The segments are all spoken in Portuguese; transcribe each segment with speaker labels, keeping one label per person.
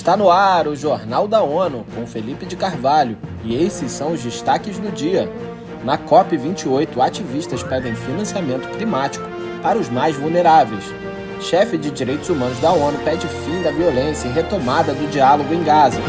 Speaker 1: Está no ar o Jornal da ONU com Felipe de Carvalho e esses são os destaques do dia. Na COP28, ativistas pedem financiamento climático para os mais vulneráveis. Chefe de direitos humanos da ONU pede fim da violência e retomada do diálogo em Gaza.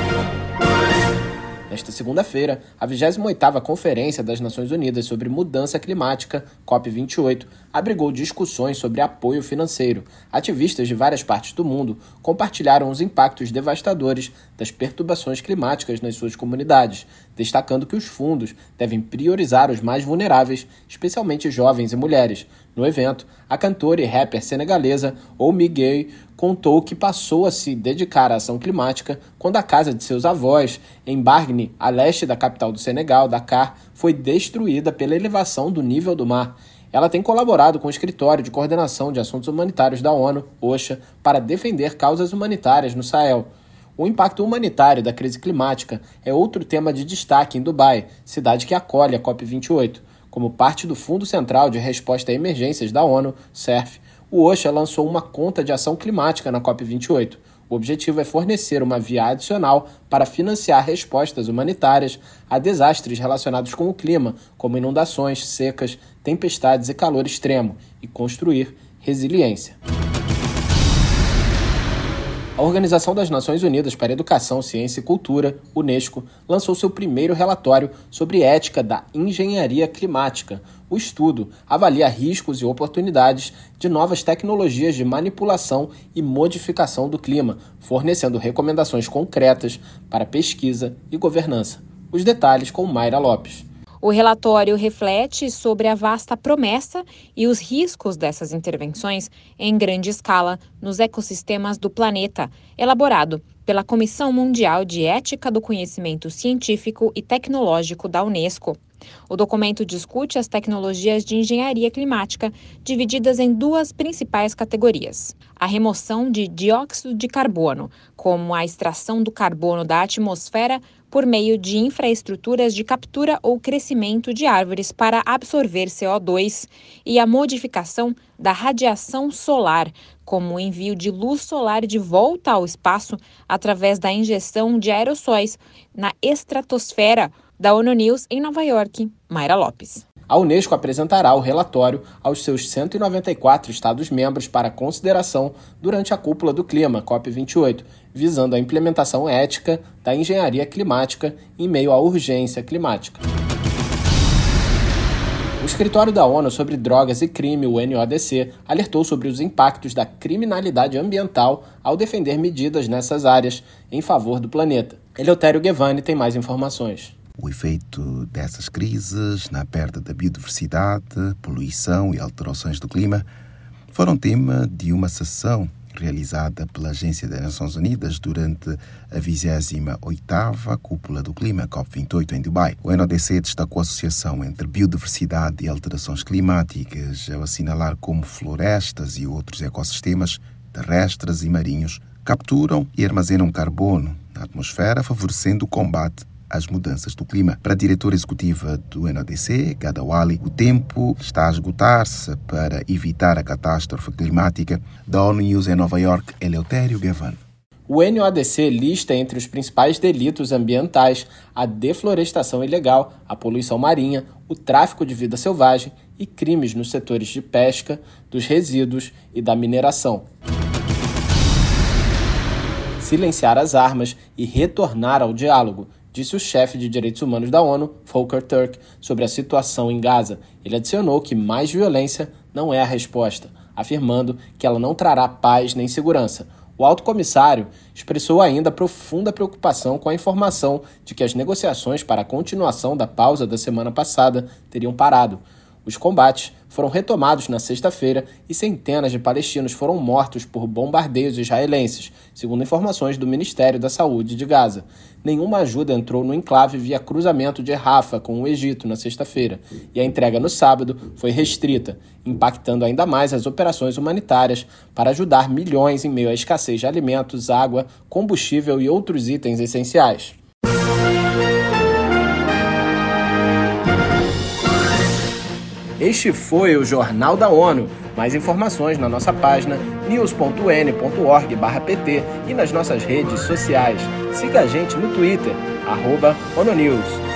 Speaker 1: Nesta segunda-feira, a 28ª Conferência das Nações Unidas sobre Mudança Climática, COP28, abrigou discussões sobre apoio financeiro. Ativistas de várias partes do mundo compartilharam os impactos devastadores das perturbações climáticas nas suas comunidades, destacando que os fundos devem priorizar os mais vulneráveis, especialmente jovens e mulheres. No evento, a cantora e rapper senegalesa Oumi Gay contou que passou a se dedicar à ação climática quando a casa de seus avós, em Bargne, a leste da capital do Senegal, Dakar, foi destruída pela elevação do nível do mar. Ela tem colaborado com o Escritório de Coordenação de Assuntos Humanitários da ONU, OSHA, para defender causas humanitárias no Sahel. O impacto humanitário da crise climática é outro tema de destaque em Dubai, cidade que acolhe a COP28. Como parte do Fundo Central de Resposta a Emergências da ONU, CERF, o OSHA lançou uma conta de ação climática na COP28. O objetivo é fornecer uma via adicional para financiar respostas humanitárias a desastres relacionados com o clima, como inundações, secas, tempestades e calor extremo, e construir resiliência. A Organização das Nações Unidas para Educação, Ciência e Cultura, Unesco, lançou seu primeiro relatório sobre ética da engenharia climática. O estudo avalia riscos e oportunidades de novas tecnologias de manipulação e modificação do clima, fornecendo recomendações concretas para pesquisa e governança. Os detalhes com Mayra Lopes.
Speaker 2: O relatório reflete sobre a vasta promessa e os riscos dessas intervenções em grande escala nos ecossistemas do planeta, elaborado pela Comissão Mundial de Ética do Conhecimento Científico e Tecnológico da Unesco. O documento discute as tecnologias de engenharia climática, divididas em duas principais categorias: a remoção de dióxido de carbono, como a extração do carbono da atmosfera por meio de infraestruturas de captura ou crescimento de árvores para absorver CO2, e a modificação da radiação solar, como o envio de luz solar de volta ao espaço através da injeção de aerossóis na estratosfera da ONU News em Nova York, Mayra Lopes.
Speaker 1: A Unesco apresentará o relatório aos seus 194 Estados-membros para consideração durante a Cúpula do Clima, COP28, visando a implementação ética da engenharia climática em meio à urgência climática. O Escritório da ONU sobre Drogas e Crime, o NODC, alertou sobre os impactos da criminalidade ambiental ao defender medidas nessas áreas em favor do planeta. Eleutério Guevani tem mais informações.
Speaker 3: O efeito dessas crises na perda da biodiversidade, poluição e alterações do clima foram tema de uma sessão realizada pela Agência das Nações Unidas durante a 28ª Cúpula do Clima, COP28, em Dubai. O NODC destacou a associação entre biodiversidade e alterações climáticas, ao assinalar como florestas e outros ecossistemas terrestres e marinhos capturam e armazenam carbono na atmosfera, favorecendo o combate às mudanças do clima. Para a diretora executiva do NODC, Gadawali, o tempo está a esgotar-se para evitar a catástrofe climática. Da ONU News em Nova York, Eleutério Gavan.
Speaker 1: O NODC lista entre os principais delitos ambientais a deflorestação ilegal, a poluição marinha, o tráfico de vida selvagem e crimes nos setores de pesca, dos resíduos e da mineração. Silenciar as armas e retornar ao diálogo, disse o chefe de direitos humanos da ONU, Volker Turk, sobre a situação em Gaza. Ele adicionou que mais violência não é a resposta, afirmando que ela não trará paz nem segurança. O alto comissário expressou ainda profunda preocupação com a informação de que as negociações para a continuação da pausa da semana passada teriam parado. Os combates foram retomados na sexta-feira e centenas de palestinos foram mortos por bombardeios israelenses, segundo informações do Ministério da Saúde de Gaza. Nenhuma ajuda entrou no enclave via cruzamento de Rafa com o Egito na sexta-feira, e a entrega no sábado foi restrita, impactando ainda mais as operações humanitárias para ajudar milhões em meio à escassez de alimentos, água, combustível e outros itens essenciais. Este foi o Jornal da ONU. Mais informações na nossa página news.n.org/pt e nas nossas redes sociais. Siga a gente no Twitter, arroba ONUNews.